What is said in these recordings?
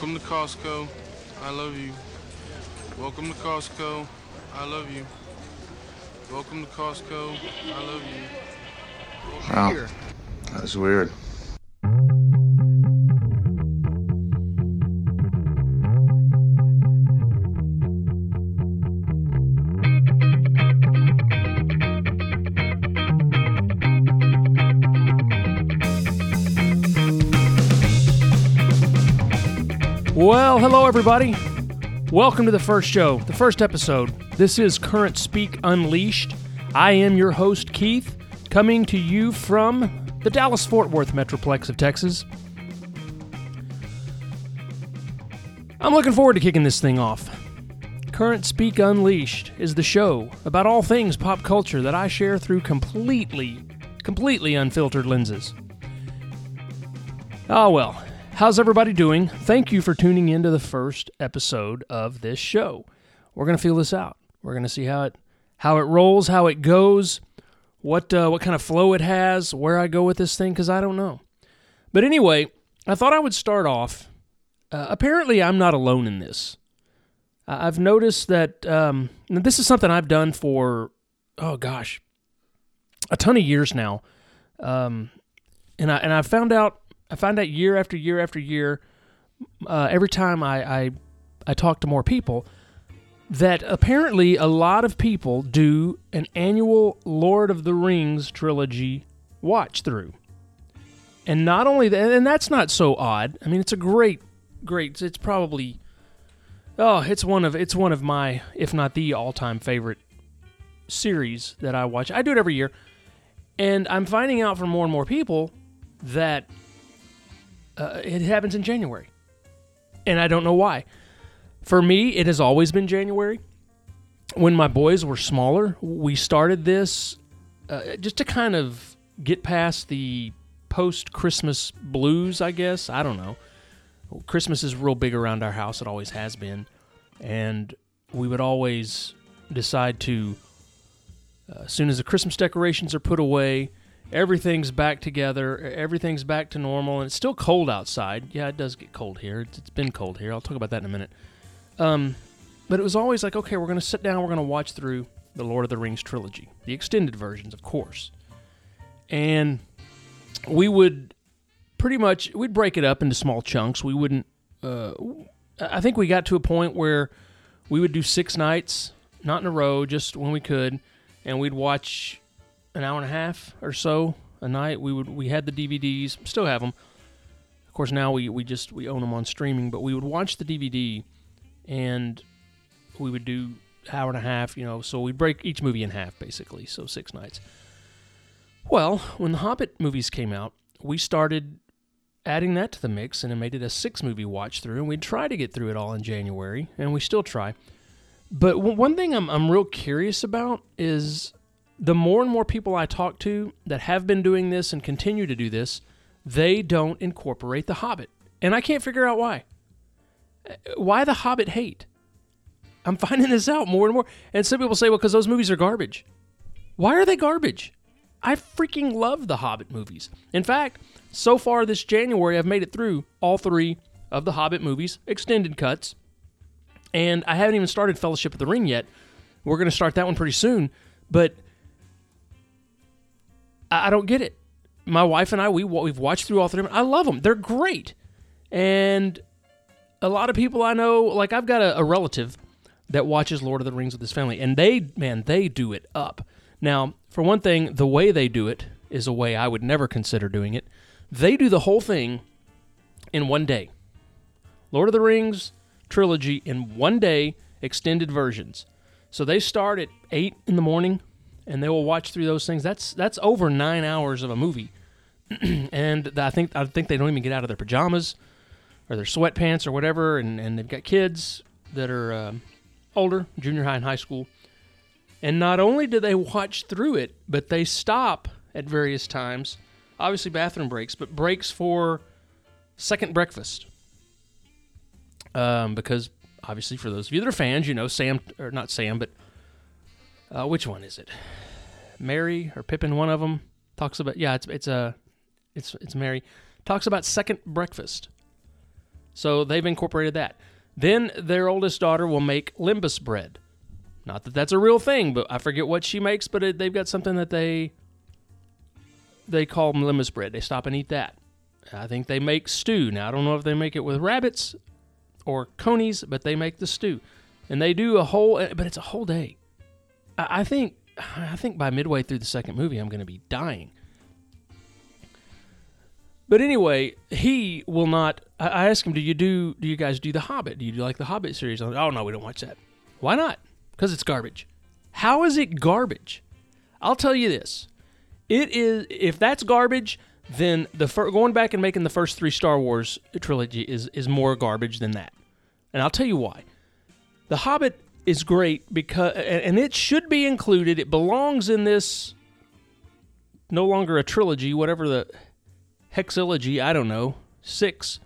Welcome to Costco. I love you. Welcome to Costco. I love you. Welcome to Costco. I love you. Wow. That was weird. Well, hello everybody. Welcome to the first show, the first episode. This is Current Speak Unleashed. I am your host, Keith, coming to you from the Dallas Fort Worth Metroplex of Texas. I'm looking forward to kicking this thing off. Current Speak Unleashed is the show about all things pop culture that I share through completely, completely unfiltered lenses. Oh well, how's everybody doing? Thank you for tuning in to the first episode of this show. We're gonna feel this out. We're gonna see how it how it rolls, how it goes, what uh, what kind of flow it has, where I go with this thing, because I don't know. But anyway, I thought I would start off. Uh, apparently, I'm not alone in this. I've noticed that um, this is something I've done for oh gosh, a ton of years now, um, and I and I found out I find out year after year after year, uh, every time I, I I talk to more people, that apparently a lot of people do an annual Lord of the Rings trilogy watch through. And not only that, and that's not so odd. I mean, it's a great, great. It's probably, oh, it's one of it's one of my, if not the all-time favorite series that I watch. I do it every year, and I'm finding out from more and more people that uh, it happens in January, and I don't know why. For me, it has always been January. When my boys were smaller, we started this uh, just to kind of get past the post Christmas blues, I guess. I don't know. Christmas is real big around our house, it always has been. And we would always decide to, uh, as soon as the Christmas decorations are put away, everything's back together, everything's back to normal, and it's still cold outside. Yeah, it does get cold here. It's, it's been cold here. I'll talk about that in a minute. Um, but it was always like, okay, we're going to sit down, we're going to watch through the Lord of the Rings trilogy, the extended versions, of course. And we would pretty much we'd break it up into small chunks. We wouldn't. Uh, I think we got to a point where we would do six nights, not in a row, just when we could, and we'd watch an hour and a half or so a night. We would we had the DVDs, still have them. Of course, now we we just we own them on streaming, but we would watch the DVD, and we would do hour and a half. You know, so we'd break each movie in half basically, so six nights. Well, when the Hobbit movies came out, we started adding that to the mix and it made it a six movie watch through. And we'd try to get through it all in January, and we still try. But one thing I'm, I'm real curious about is the more and more people I talk to that have been doing this and continue to do this, they don't incorporate The Hobbit. And I can't figure out why. Uh, Why the Hobbit hate? I'm finding this out more and more. And some people say, well, because those movies are garbage. Why are they garbage? I freaking love the Hobbit movies. In fact, so far this January, I've made it through all three of the Hobbit movies, extended cuts. And I haven't even started Fellowship of the Ring yet. We're going to start that one pretty soon. But I don't get it. My wife and I, we, we've watched through all three. I love them. They're great. And a lot of people I know, like I've got a, a relative that watches Lord of the Rings with his family, and they, man, they do it up. Now, for one thing, the way they do it is a way I would never consider doing it. They do the whole thing in one day. Lord of the Rings trilogy in one day, extended versions. So they start at eight in the morning, and they will watch through those things. That's that's over nine hours of a movie, and I think I think they don't even get out of their pajamas or their sweatpants or whatever, and, and they've got kids that are um, older, junior high and high school. And not only do they watch through it, but they stop at various times, obviously bathroom breaks, but breaks for second breakfast. Um, because obviously, for those of you that are fans, you know Sam or not Sam, but uh, which one is it? Merry or Pippin? One of them talks about yeah, it's it's a it's it's Merry talks about second breakfast. So they've incorporated that. Then their oldest daughter will make lembas bread. Not that that's a real thing, but I forget what she makes. But it, they've got something that they they call lembas bread. They stop and eat that. I think they make stew. Now I don't know if they make it with rabbits or conies, but they make the stew, and they do a whole. But it's a whole day. I, think I think by midway through the second movie, I'm going to be dying. But anyway, he will not. I, asked him, "Do you do? Do you guys do the Hobbit? Do you do like the Hobbit series?" Like, "Oh no, we don't watch that. Why not? Because it's garbage. How is it garbage? I'll tell you this: it is. If that's garbage, then the fir- going back and making the first three Star Wars trilogy is is more garbage than that. And I'll tell you why. The Hobbit is great because, and it should be included. It belongs in this. No longer a trilogy, whatever the hexalogy. I don't know six,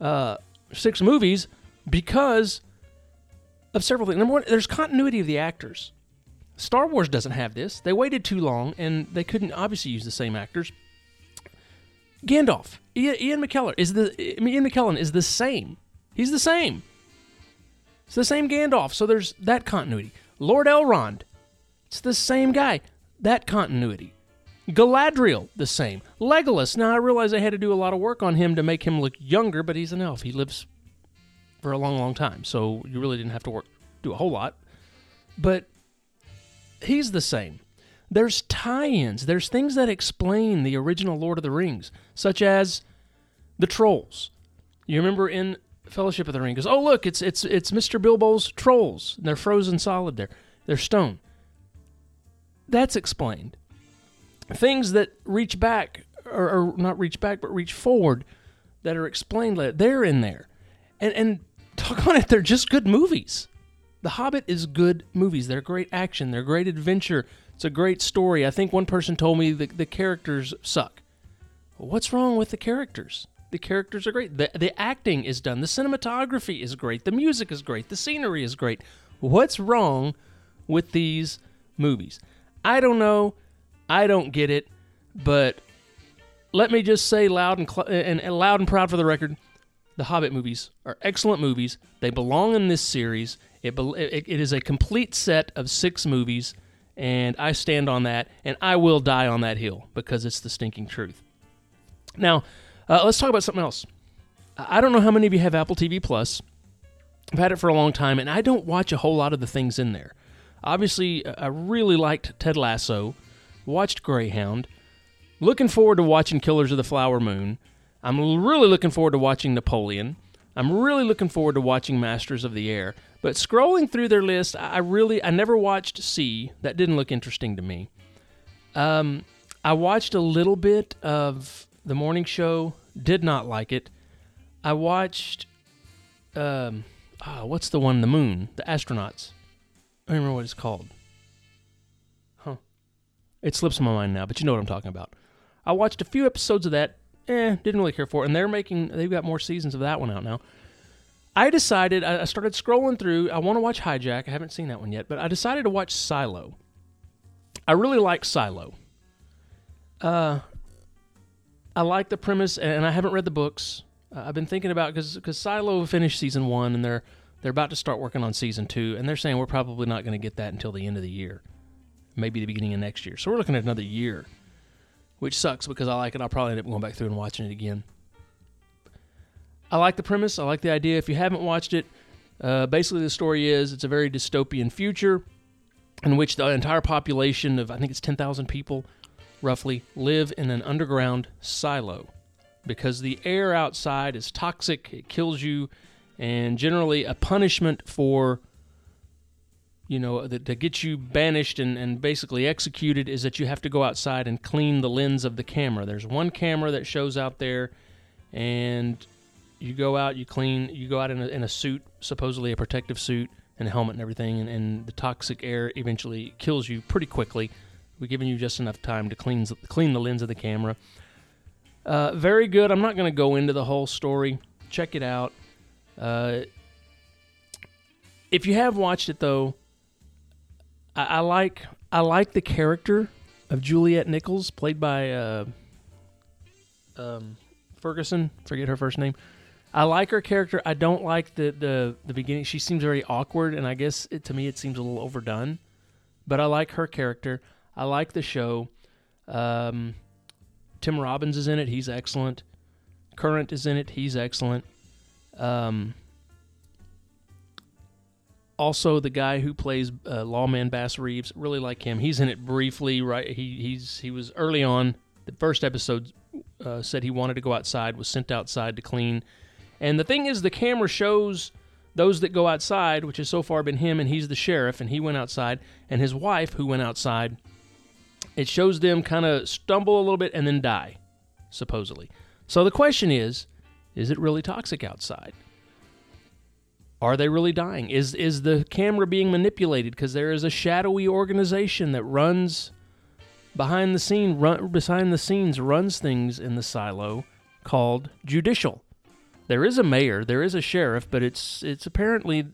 uh, six movies because of several things. Number one, there's continuity of the actors. Star Wars doesn't have this. They waited too long, and they couldn't obviously use the same actors. Gandalf, Ian McKellen is the Ian McKellen is the same. He's the same. It's the same Gandalf, so there's that continuity. Lord Elrond, it's the same guy. That continuity. Galadriel, the same. Legolas, now I realize I had to do a lot of work on him to make him look younger, but he's an elf. He lives for a long, long time, so you really didn't have to work do a whole lot. But he's the same. There's tie-ins. There's things that explain the original Lord of the Rings, such as the trolls. You remember in Fellowship of the Ring, goes, oh look, it's it's it's Mr. Bilbo's trolls. And They're frozen solid there. They're stone. That's explained. Things that reach back, or, or not reach back, but reach forward, that are explained. They're in there, and and talk on it. They're just good movies. The Hobbit is good movies. They're great action. They're great adventure. It's a great story. I think one person told me the, the characters suck. What's wrong with the characters? The characters are great. The, the acting is done. The cinematography is great. The music is great. The scenery is great. What's wrong with these movies? I don't know. I don't get it. But let me just say loud and, cl- and, and loud and proud for the record, the Hobbit movies are excellent movies. They belong in this series. It, be- it, it is a complete set of six movies, and I stand on that, and I will die on that hill because it's the stinking truth. Now, uh, let's talk about something else. I don't know how many of you have Apple TV Plus. I've had it for a long time, and I don't watch a whole lot of the things in there. Obviously, I really liked Ted Lasso, watched Greyhound, looking forward to watching Killers of the Flower Moon. I'm really looking forward to watching Napoleon. I'm really looking forward to watching Masters of the Air. But scrolling through their list, I really I never watched See. That didn't look interesting to me. Um, I watched a little bit of the morning show. Did not like it. I watched. Um, ah, what's the one? The moon. The astronauts. I don't remember what it's called. Huh. It slips my mind now, but you know what I'm talking about. I watched a few episodes of that. Eh, didn't really care for it. And they're making. They've got more seasons of that one out now. I decided. I started scrolling through. I want to watch Hijack. I haven't seen that one yet, but I decided to watch Silo. I really like Silo. Uh, I like the premise, and I haven't read the books. Uh, I've been thinking about because because Silo finished season one, and they're they're about to start working on season two, and they're saying we're probably not going to get that until the end of the year, maybe the beginning of next year. So we're looking at another year, which sucks because I like it. I'll probably end up going back through and watching it again. I like the premise. I like the idea. If you haven't watched it, uh, basically the story is it's a very dystopian future in which the entire population of I think it's ten thousand people roughly, live in an underground silo. Because the air outside is toxic, it kills you, and generally a punishment for you know the, to get you banished and, and basically executed is that you have to go outside and clean the lens of the camera. There's one camera that shows out there and you go out you clean you go out in a, in a suit supposedly a protective suit and a helmet and everything and, and the toxic air eventually kills you pretty quickly we're giving you just enough time to clean clean the lens of the camera. Uh, very good. I'm not going to go into the whole story. Check it out. Uh, if you have watched it though, I, I, like I like the character of Juliette Nichols, played by uh, um, Ferguson. Forget her first name. I like her character. I don't like the the the beginning. She seems very awkward, and I guess it, to me it seems a little overdone. But I like her character. I like the show. Um, Tim Robbins is in it. He's excellent. Common is in it. He's excellent. Um, also, the guy who plays uh, lawman Bass Reeves, really like him. He's in it briefly. Right, he he's he was early on. The first episode uh, said he wanted to go outside, was sent outside to clean. And the thing is, the camera shows those that go outside, which has so far been him, and he's the sheriff, and he went outside, and his wife, who went outside. It shows them kind of stumble a little bit and then die, supposedly. So the question is, is it really toxic outside? Are they really dying? Is is the camera being manipulated because there is a shadowy organization that runs behind the scene, run, behind the scenes, runs things in the silo called judicial. There is a mayor, there is a sheriff, but it's it's apparently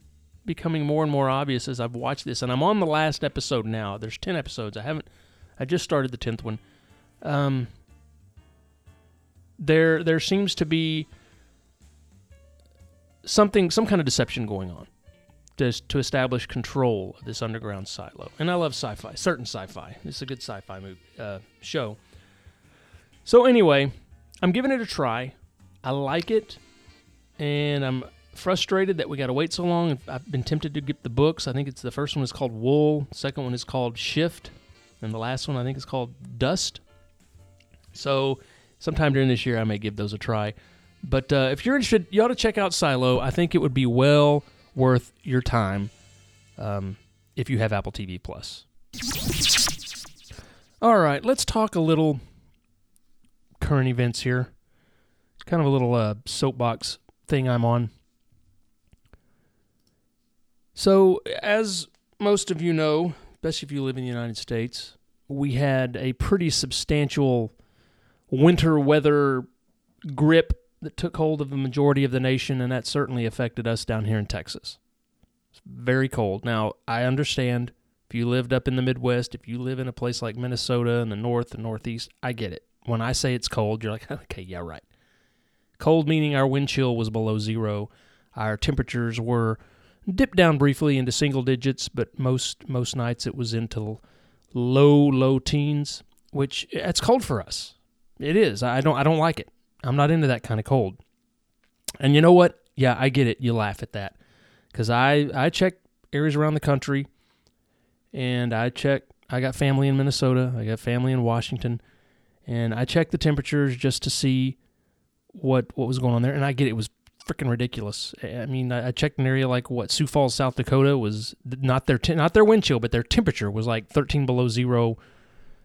becoming more and more obvious as I've watched this, and I'm on the last episode now. There's ten episodes. I haven't. I just started the tenth one. Um, there there seems to be something, some kind of deception going on to, to establish control of this underground silo. And I love sci-fi, certain sci-fi. It's a good sci-fi movie, uh, show. So anyway, I'm giving it a try. I like it, and I'm frustrated that we got to wait so long. I've been tempted to get the books. I think it's the first one is called Wool, second one is called Shift, and the last one I think is called Dust. So sometime during this year, I may give those a try. But uh, if you're interested, you ought to check out Silo. I think it would be well worth your time um, if you have Apple TV Plus. All right, let's talk a little current events here. It's kind of a little uh, soapbox thing I'm on. So, as most of you know, especially if you live in the United States, we had a pretty substantial winter weather grip that took hold of the majority of the nation, and that certainly affected us down here in Texas. It's very cold. Now, I understand if you lived up in the Midwest, if you live in a place like Minnesota in the north and northeast, I get it. When I say it's cold, you're like, okay, yeah, right. Cold meaning our wind chill was below zero. Our temperatures were dipped down briefly into single digits, but most most nights it was into low low teens, which it's cold for us. It is. I don't I don't like it. I'm not into that kind of cold. And you know what? Yeah, I get it. You laugh at that because I I check areas around the country, and I check. I got family in Minnesota. I got family in Washington, and I check the temperatures just to see what what was going on there. And I get it was freaking ridiculous. I mean, I checked an area like what Sioux Falls, South Dakota was not their te- not their wind chill, but their temperature was like 13 below zero.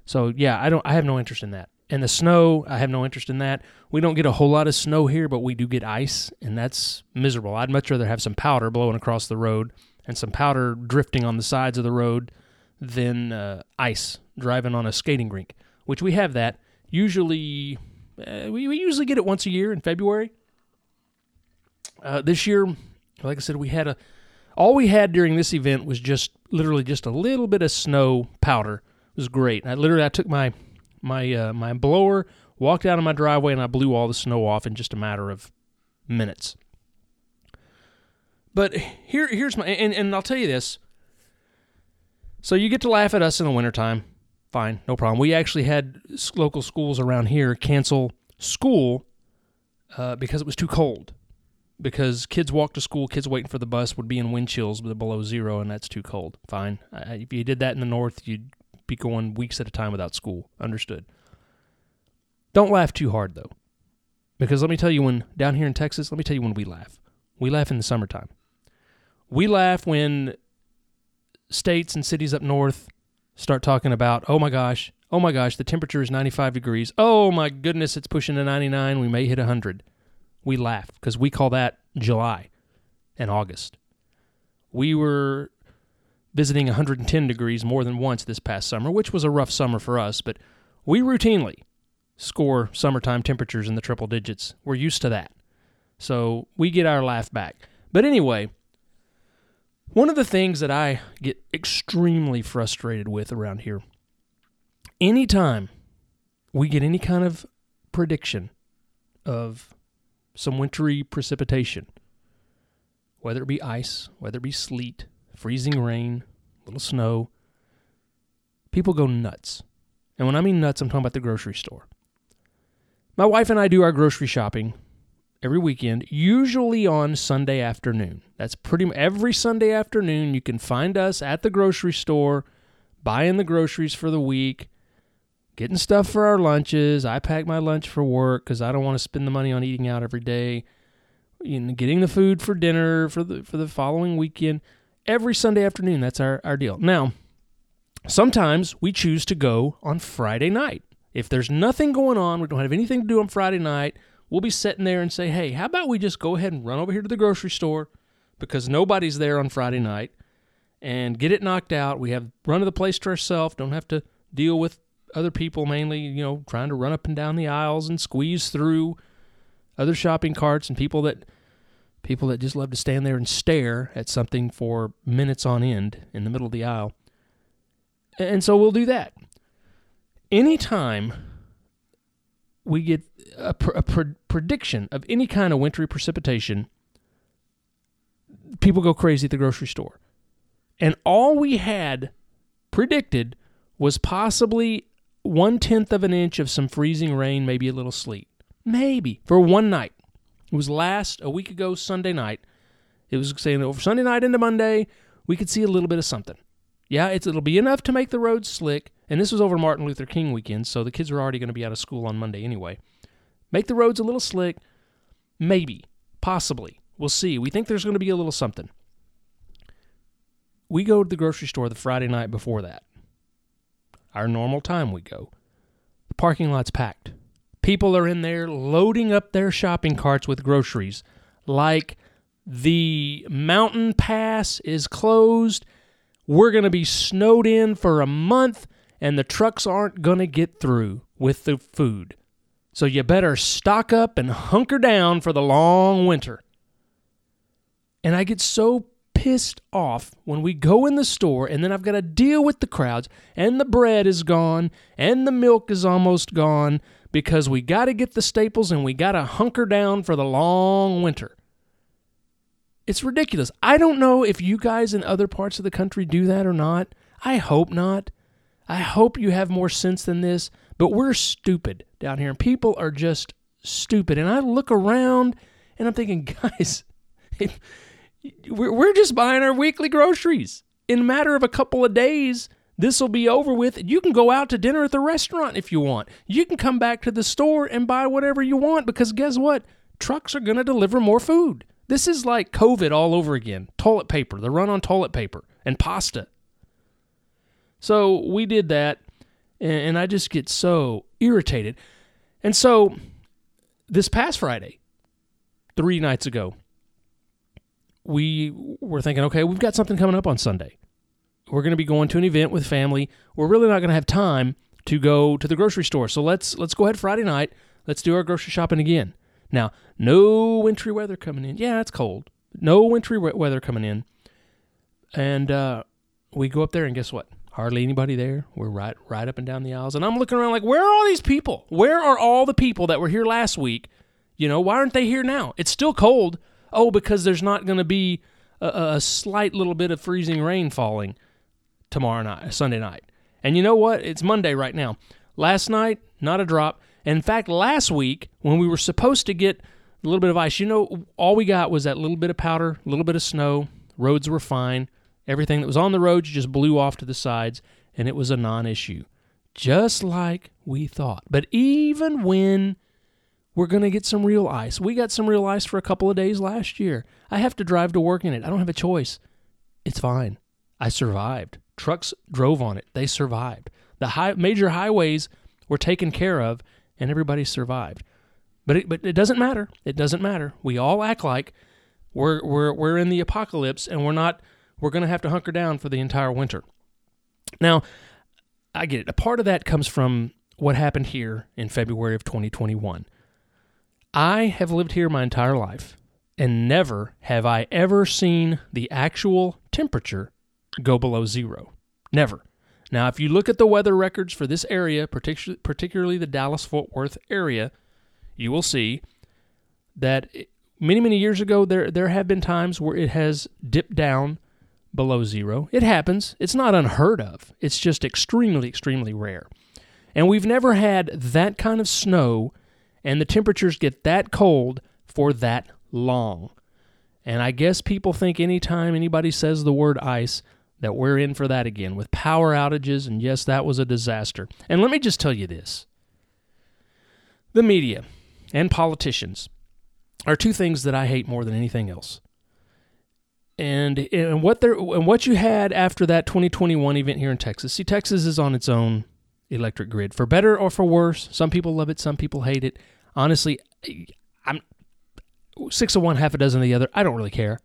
So yeah, I don't I have no interest in that. And the snow, I have no interest in that. We don't get a whole lot of snow here, but we do get ice, and that's miserable. I'd much rather have some powder blowing across the road and some powder drifting on the sides of the road than uh, ice driving on a skating rink, which we have that. Usually, uh, we, we usually get it once a year in February. Uh, this year, like I said, we had a all we had during this event was just literally just a little bit of snow powder. It was great. I literally I took my my uh, my blower, walked out of my driveway, and I blew all the snow off in just a matter of minutes. But here here's my and, and I'll tell you this. So you get to laugh at us in the wintertime. Fine, no problem. We actually had local schools around here cancel school uh, because it was too cold. Because kids walk to school, kids waiting for the bus would be in wind chills below zero, and that's too cold. Fine. if you did that in the north, you'd be going weeks at a time without school. Understood. Don't laugh too hard, though. Because let me tell you, when down here in Texas, let me tell you when we laugh. We laugh in the summertime. We laugh when states and cities up north start talking about, oh my gosh, oh my gosh, the temperature is 95 degrees. Oh my goodness, it's pushing to 99. We may hit 100. We laugh because we call that July and August. We were visiting 110 degrees more than once this past summer, which was a rough summer for us, but we routinely score summertime temperatures in the triple digits. We're used to that. So we get our laugh back. But anyway, one of the things that I get extremely frustrated with around here, anytime we get any kind of prediction of some wintry precipitation, whether it be ice, whether it be sleet, freezing rain, little snow, people go nuts. And when I mean nuts, I'm talking about the grocery store. My wife and I do our grocery shopping every weekend, usually on Sunday afternoon. That's pretty every Sunday afternoon. You can find us at the grocery store, buying the groceries for the week, getting stuff for our lunches. I pack my lunch for work because I don't want to spend the money on eating out every day. You know, getting the food for dinner for the for the following weekend. Every Sunday afternoon, that's our, our deal. Now, sometimes we choose to go on Friday night. If there's nothing going on, we don't have anything to do on Friday night, we'll be sitting there and say, hey, how about we just go ahead and run over here to the grocery store because nobody's there on Friday night and get it knocked out. We have run of the place to ourselves, don't have to deal with other people mainly, you know, trying to run up and down the aisles and squeeze through other shopping carts and people that people that just love to stand there and stare at something for minutes on end in the middle of the aisle. And so we'll do that anytime we get a, a prediction of any kind of wintry precipitation, people go crazy at the grocery store. And all we had predicted was possibly one tenth of an inch of some freezing rain, maybe a little sleet. Maybe for one night. It was last a week ago, Sunday night. It was saying over Sunday night into Monday, we could see a little bit of something. Yeah, it'll be enough to make the roads slick, and this was over Martin Luther King weekend, so the kids are already going to be out of school on Monday anyway. Make the roads a little slick, maybe, possibly. We'll see. We think there's going to be a little something. We go to the grocery store the Friday night before that. Our normal time we go. The parking lot's packed. People are in there loading up their shopping carts with groceries like the mountain pass is closed we're going to be snowed in for a month and the trucks aren't going to get through with the food. So you better stock up and hunker down for the long winter. And I get so pissed off when we go in the store and then I've got to deal with the crowds and the bread is gone and the milk is almost gone because we got to get the staples and we got to hunker down for the long winter. It's ridiculous. I don't know if you guys in other parts of the country do that or not. I hope not. I hope you have more sense than this, but we're stupid down here, and people are just stupid. And I look around and I'm thinking, guys, we're just buying our weekly groceries. In a matter of a couple of days, this will be over with. You can go out to dinner at the restaurant if you want. You can come back to the store and buy whatever you want because guess what? Trucks are going to deliver more food. This is like COVID all over again. Toilet paper, the run on toilet paper and pasta. So we did that, and I just get so irritated. And so this past Friday, three nights ago, we were thinking, okay, we've got something coming up on Sunday. We're going to be going to an event with family. We're really not going to have time to go to the grocery store. So let's let's go ahead Friday night. Let's do our grocery shopping again. Now, no wintry weather coming in. Yeah, it's cold. No wintry weather coming in. And uh, we go up there, and guess what? Hardly anybody there. We're right, right up and down the aisles, and I'm looking around like, where are all these people? Where are all the people that were here last week? You know, why aren't they here now? It's still cold. Oh, because there's not going to be a, a slight little bit of freezing rain falling tomorrow night, Sunday night. And you know what? It's Monday right now. Last night, not a drop. In fact, last week, when we were supposed to get a little bit of ice, you know, all we got was that little bit of powder, a little bit of snow. Roads were fine. Everything that was on the roads just blew off to the sides, and it was a non issue. Just like we thought. But even when we're going to get some real ice, we got some real ice for a couple of days last year. I have to drive to work in it. I don't have a choice. It's fine. I survived. Trucks drove on it. They survived. The high, major highways were taken care of, and everybody survived. But it, but it doesn't matter. It doesn't matter. We all act like we're we're we're in the apocalypse and we're not we're going to have to hunker down for the entire winter. Now, I get it. A part of that comes from what happened here in February of 2021. I have lived here my entire life and never have I ever seen the actual temperature go below 0. Never. Now, if you look at the weather records for this area, particularly the Dallas Fort Worth area, you will see that many many years ago there there have been times where it has dipped down below zero. It happens. It's not unheard of. It's just extremely extremely rare. And we've never had that kind of snow and the temperatures get that cold for that long. And I guess people think anytime anybody says the word ice that we're in for that again with power outages and yes that was a disaster. And let me just tell you this. The media and politicians are two things that I hate more than anything else. And and what they and what you had after that 2021 event here in Texas. See, Texas is on its own electric grid, for better or for worse. Some people love it, some people hate it. Honestly, I'm six of one, half a dozen of the other. I don't really care.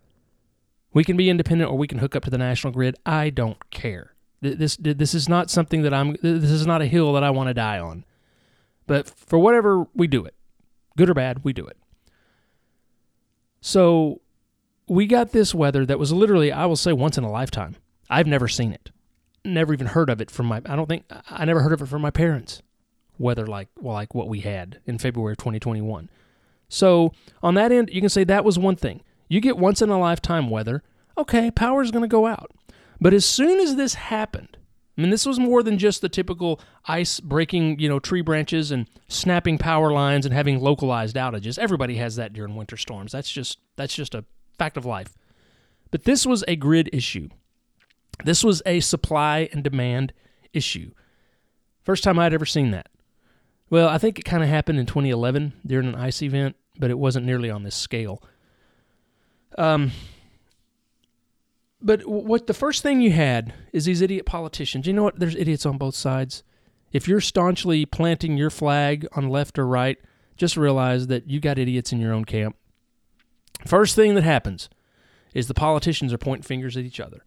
We can be independent or we can hook up to the national grid. I don't care. This this is not something that I'm. This is not a hill that I want to die on. But for whatever we do it, good or bad, we do it. So we got this weather that was literally, I will say, once in a lifetime. I've never seen it, never even heard of it from my. I don't think I never heard of it from my parents. Weather like well, like what we had in February of 2021. So on that end, you can say that was one thing. You get once in a lifetime weather. Okay, power's going to go out. But as soon as this happened, I mean, this was more than just the typical ice breaking, you know, tree branches and snapping power lines and having localized outages. Everybody has that during winter storms. That's just that's just a fact of life. But this was a grid issue. This was a supply and demand issue. First time I'd ever seen that. Well, I think it kind of happened in 2011 during an ice event, but it wasn't nearly on this scale. Um, but what the first thing you had is these idiot politicians. You know what? There's idiots on both sides. If you're staunchly planting your flag on left or right, just realize that you got idiots in your own camp. First thing that happens is the politicians are pointing fingers at each other.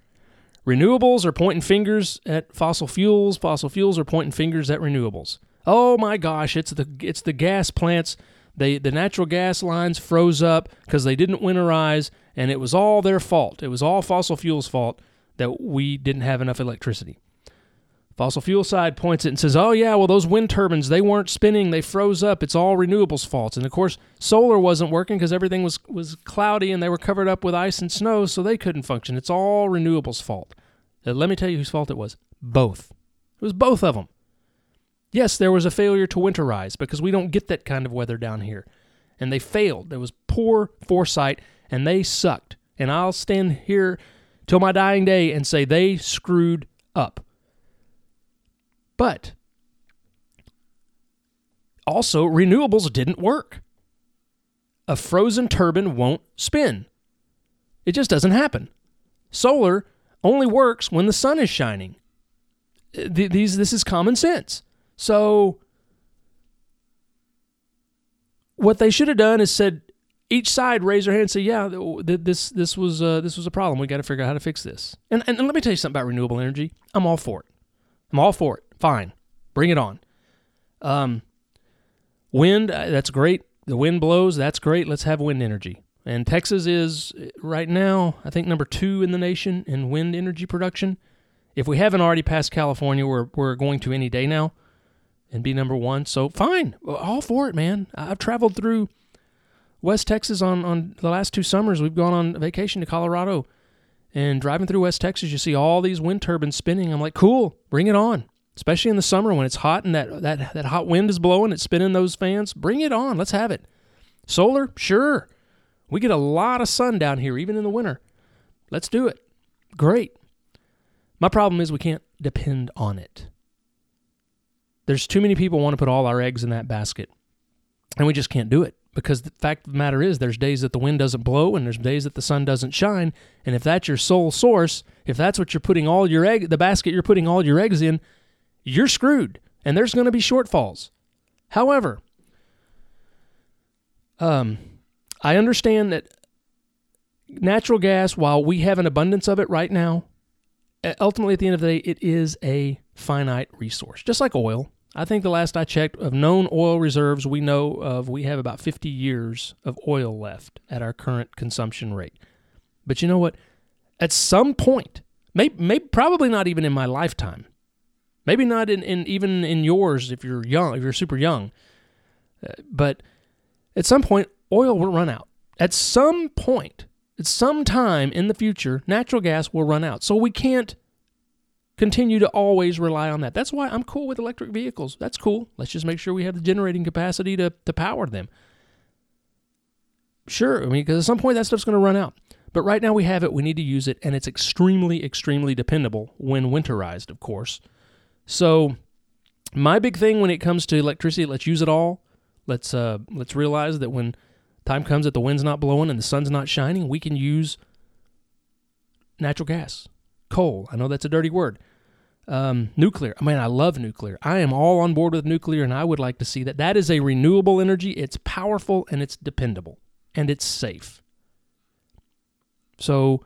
Renewables are pointing fingers at fossil fuels. Fossil fuels are pointing fingers at renewables. Oh my gosh, it's the it's the gas plants. They the natural gas lines froze up because they didn't winterize and it was all their fault. It was all fossil fuels' fault that we didn't have enough electricity. Fossil fuel side points it and says, "Oh yeah, well those wind turbines they weren't spinning, they froze up. It's all renewables' faults." And of course, solar wasn't working because everything was was cloudy and they were covered up with ice and snow, so they couldn't function. It's all renewables' fault. Now, let me tell you whose fault it was. Both. It was both of them. Yes, there was a failure to winterize because we don't get that kind of weather down here. And they failed. There was poor foresight and they sucked. And I'll stand here till my dying day and say they screwed up. But also, renewables didn't work. A frozen turbine won't spin. It just doesn't happen. Solar only works when the sun is shining. Uh, these, this is common sense. So, what they should have done is said, each side raise their hand and say, "Yeah, this this was uh, this was a problem. We got to figure out how to fix this." And, and and let me tell you something about renewable energy. I'm all for it. I'm all for it. Fine, bring it on. Um, wind, uh, that's great. The wind blows, that's great. Let's have wind energy. And Texas is right now, I think, number two in the nation in wind energy production. If we haven't already passed California, we're we're going to any day now, and be number one. So fine, all for it, man. I've traveled through West Texas on, on the last two summers. We've gone on vacation to Colorado and driving through West Texas, you see all these wind turbines spinning. I'm like, cool, bring it on. Especially in the summer when it's hot and that, that, that hot wind is blowing, it's spinning those fans. Bring it on. Let's have it. Solar, sure. We get a lot of sun down here, even in the winter. Let's do it. Great. My problem is we can't depend on it. There's too many people want to put all our eggs in that basket, and we just can't do it because the fact of the matter is there's days that the wind doesn't blow and there's days that the sun doesn't shine and if that's your sole source if that's what you're putting all your egg the basket you're putting all your eggs in you're screwed and there's going to be shortfalls. However um i understand that natural gas while we have an abundance of it right now ultimately at the end of the day it is a finite resource just like oil I think the last I checked of known oil reserves we know of, we have about 50 years of oil left at our current consumption rate. But you know what? At some point, maybe, maybe probably not even in my lifetime, maybe not in, in even in yours if you're young, if you're super young, uh, but at some point, oil will run out. At some point, at some time in the future, natural gas will run out. So we can't continue to always rely on that. That's why I'm cool with electric vehicles. That's cool. Let's just make sure we have the generating capacity to, to power them. Sure, I mean, because at some point that stuff's going to run out. But right now we have it, we need to use it, and it's extremely, extremely dependable when winterized, of course. So, my big thing when it comes to electricity, let's use it all. Let's uh, let's realize that when time comes that the wind's not blowing and the sun's not shining, we can use natural gas, coal. I know that's a dirty word. Um, nuclear. I mean, I love nuclear. I am all on board with nuclear, and I would like to see that. That is a renewable energy. It's powerful and it's dependable and it's safe. So,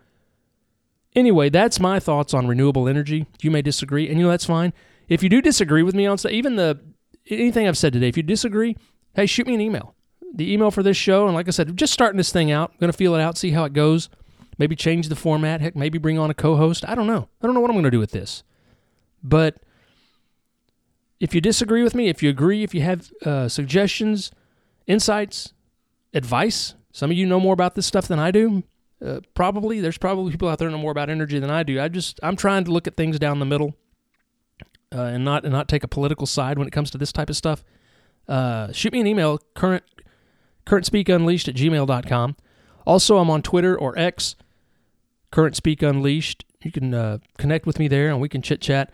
anyway, that's my thoughts on renewable energy. You may disagree, and you know that's fine. If you do disagree with me on even the anything I've said today, if you disagree, hey, shoot me an email. The email for this show, and like I said, just starting this thing out. Gonna feel it out, see how it goes. Maybe change the format. Heck, maybe bring on a co-host. I don't know. I don't know what I'm gonna do with this, but if you disagree with me, if you agree, if you have uh, suggestions, insights, advice, some of you know more about this stuff than I do. Uh, probably there's probably people out there know more about energy than I do. I just I'm trying to look at things down the middle, uh, and not and not take a political side when it comes to this type of stuff. Uh, shoot me an email current current speak unleashed at gmail.com. Also, I'm on Twitter or X, current speak unleashed. You can uh, connect with me there and we can chit chat.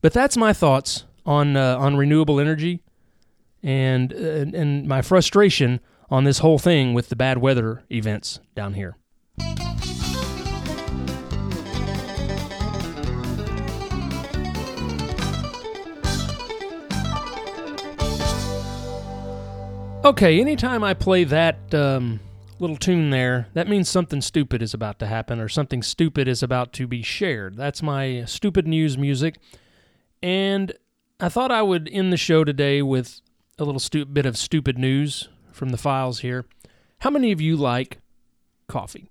But that's my thoughts on uh, on renewable energy and and my frustration on this whole thing with the bad weather events down here. Okay, anytime I play that um, little tune there, that means something stupid is about to happen or something stupid is about to be shared. That's my stupid news music. And I thought I would end the show today with a little stu- bit of stupid news from the files here. How many of you like coffee?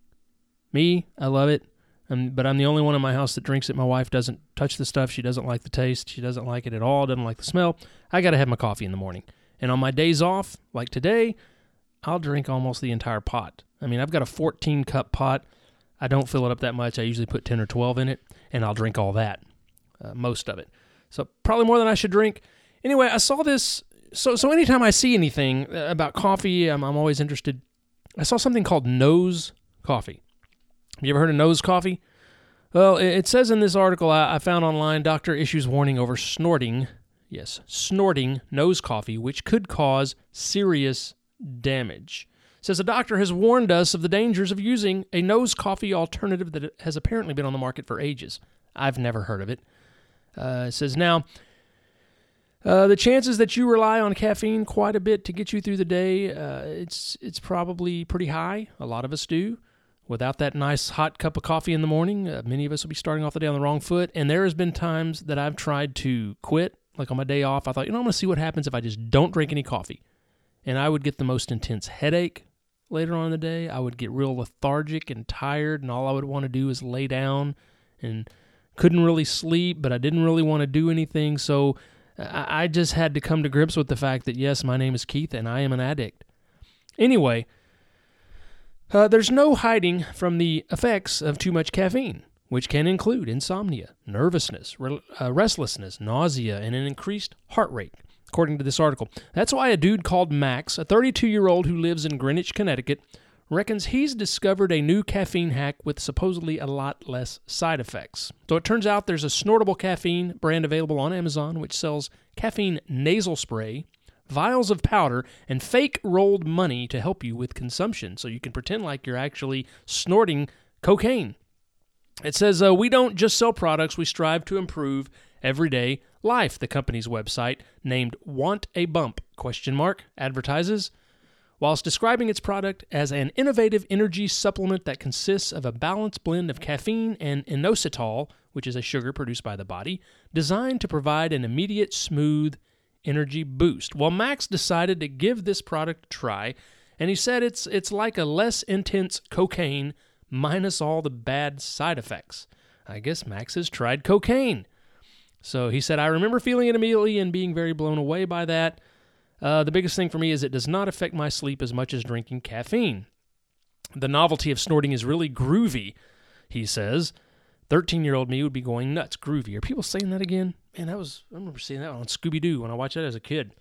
Me, I love it. But I'm the only one in my house that drinks it. My wife doesn't touch the stuff. She doesn't like the taste. She doesn't like it at all. Doesn't like the smell. I got to have my coffee in the morning. And on my days off, like today, I'll drink almost the entire pot. I mean, I've got a 14 cup pot. I don't fill it up that much. I usually put 10 or 12 in it, and I'll drink all that, uh, most of it. So probably more than I should drink. Anyway, I saw this so so anytime I see anything uh, about coffee, I'm, I'm always interested. I saw something called Nose Coffee. Have you ever heard of Nose Coffee? Well, it says in this article I found online, doctor issues warning over snorting. Yes, snorting nose coffee, which could cause serious damage. Says a doctor has warned us of the dangers of using a nose coffee alternative that has apparently been on the market for ages. I've never heard of it. Uh, says now uh, the chances that you rely on caffeine quite a bit to get you through the day, uh, it's it's probably pretty high. A lot of us do. Without that nice hot cup of coffee in the morning, uh, many of us will be starting off the day on the wrong foot. And there has been times that I've tried to quit, like on my day off. I thought, you know, I'm going to see what happens if I just don't drink any coffee, and I would get the most intense headache later on in the day. I would get real lethargic and tired, and all I would want to do is lay down and couldn't really sleep, but I didn't really want to do anything. So I just had to come to grips with the fact that, yes, my name is Keith and I am an addict. Anyway, uh, there's no hiding from the effects of too much caffeine, which can include insomnia, nervousness, re- uh, restlessness, nausea, and an increased heart rate, according to this article. That's why a dude called Max, a 32 year old who lives in Greenwich, Connecticut, reckons he's discovered a new caffeine hack with supposedly a lot less side effects. So it turns out there's a snortable caffeine brand available on Amazon which sells caffeine nasal spray, vials of powder, and fake rolled money to help you with consumption. So you can pretend like you're actually snorting cocaine. It says, uh, We don't just sell products, we strive to improve everyday life, the company's website, named Want a Bump, question mark, advertises. Whilst describing its product as an innovative energy supplement that consists of a balanced blend of caffeine and inositol, which is a sugar produced by the body, designed to provide an immediate, smooth energy boost. Well, Max decided to give this product a try, and he said it's it's like a less intense cocaine minus all the bad side effects. I guess Max has tried cocaine. So he said, I remember feeling it immediately and being very blown away by that. Uh, the biggest thing for me is it does not affect my sleep as much as drinking caffeine. The novelty of snorting is really groovy, he says. 13 year old me would be going nuts. Groovy. Are people saying that again? Man, that was, I remember seeing that on Scooby Doo when I watched that as a kid.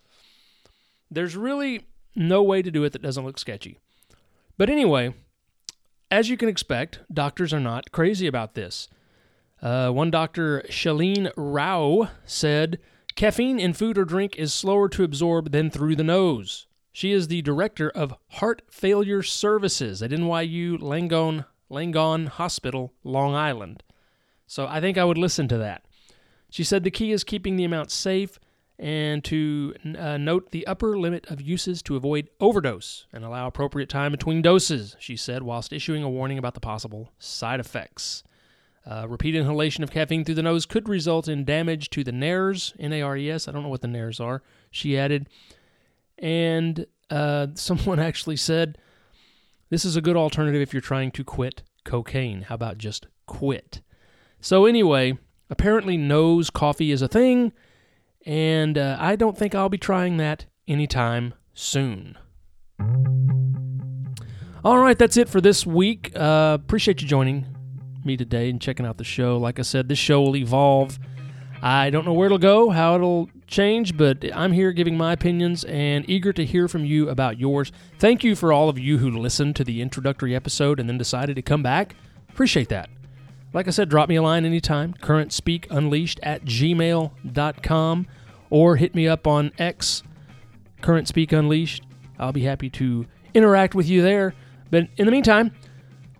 There's really no way to do it that doesn't look sketchy. But anyway, as you can expect, doctors are not crazy about this. Uh, one doctor, Shalene Rao, said caffeine in food or drink is slower to absorb than through the nose. She is the director of Heart Failure Services at NYU Langone, Langone Hospital, Long Island. So I think I would listen to that. She said the key is keeping the amount safe and to uh, note the upper limit of uses to avoid overdose and allow appropriate time between doses, she said, whilst issuing a warning about the possible side effects. Uh, repeated inhalation of caffeine through the nose could result in damage to the nares, N A R E S. I don't know what the nares are, she added. And uh, someone actually said, This is a good alternative if you're trying to quit cocaine. How about just quit? So, anyway, apparently, nose coffee is a thing, and uh, I don't think I'll be trying that anytime soon. All right, that's it for this week. Uh, appreciate you joining me today and checking out the show. Like I said, this show will evolve. I don't know where it'll go, how it'll change, but I'm here giving my opinions and eager to hear from you about yours. Thank you for all of you who listened to the introductory episode and then decided to come back. Appreciate that. Like I said, drop me a line anytime, currentspeakunleashed at gmail.com, or hit me up on X, Current Speak Unleashed. I'll be happy to interact with you there. But in the meantime,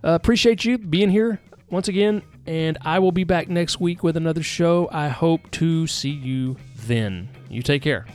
uh, appreciate you being here once again, and I will be back next week with another show. I hope to see you then. You take care.